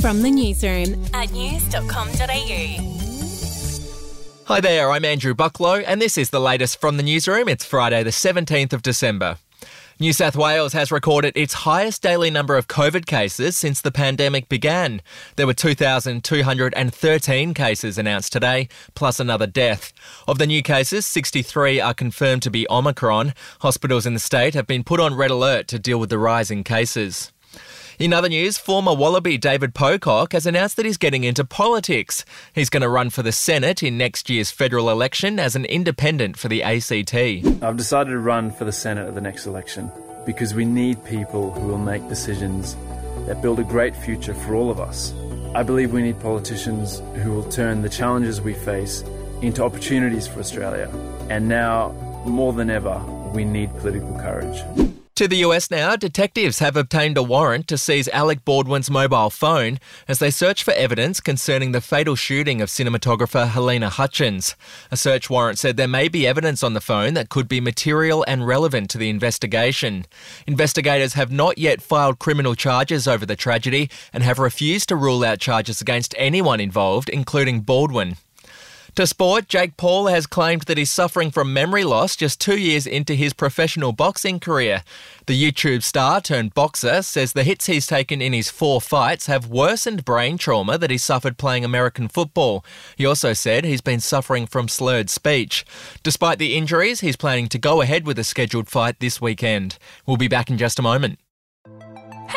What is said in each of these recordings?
From the newsroom at news.com.au. Hi there, I'm Andrew Bucklow, and this is the latest from the newsroom. It's Friday, the 17th of December. New South Wales has recorded its highest daily number of COVID cases since the pandemic began. There were 2,213 cases announced today, plus another death. Of the new cases, 63 are confirmed to be Omicron. Hospitals in the state have been put on red alert to deal with the rising cases. In other news, former Wallaby David Pocock has announced that he's getting into politics. He's going to run for the Senate in next year's federal election as an independent for the ACT. I've decided to run for the Senate at the next election because we need people who will make decisions that build a great future for all of us. I believe we need politicians who will turn the challenges we face into opportunities for Australia. And now, more than ever, we need political courage. To the US now, detectives have obtained a warrant to seize Alec Baldwin's mobile phone as they search for evidence concerning the fatal shooting of cinematographer Halyna Hutchins. A search warrant said there may be evidence on the phone that could be material and relevant to the investigation. Investigators have not yet filed criminal charges over the tragedy and have refused to rule out charges against anyone involved, including Baldwin. To sport, Jake Paul has claimed that he's suffering from memory loss just two years into his professional boxing career. The YouTube star turned boxer says the hits he's taken in his four fights have worsened brain trauma that he suffered playing American football. He also said he's been suffering from slurred speech. Despite the injuries, he's planning to go ahead with a scheduled fight this weekend. We'll be back in just a moment.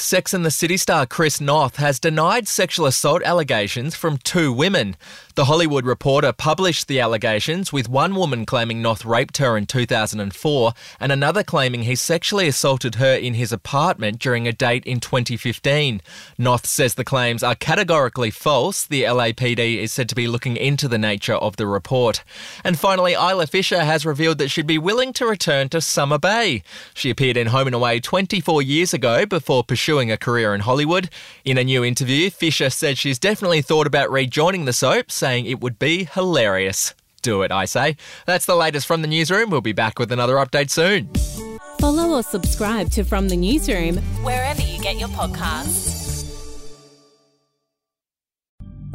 Sex and the City star Chris Noth has denied sexual assault allegations from two women. The Hollywood Reporter published the allegations, with one woman claiming Noth raped her in 2004 and another claiming he sexually assaulted her in his apartment during a date in 2015. Noth says the claims are categorically false. The LAPD is said to be looking into the nature of the report. And finally, Isla Fisher has revealed that she'd be willing to return to Summer Bay. She appeared in Home and Away 24 years ago before pursuing a career in Hollywood. In a new interview, Fisher said she's definitely thought about rejoining the soap, saying it would be hilarious. Do it, I say. That's the latest from the newsroom. We'll be back with another update soon. Follow or subscribe to From the Newsroom wherever you get your podcasts.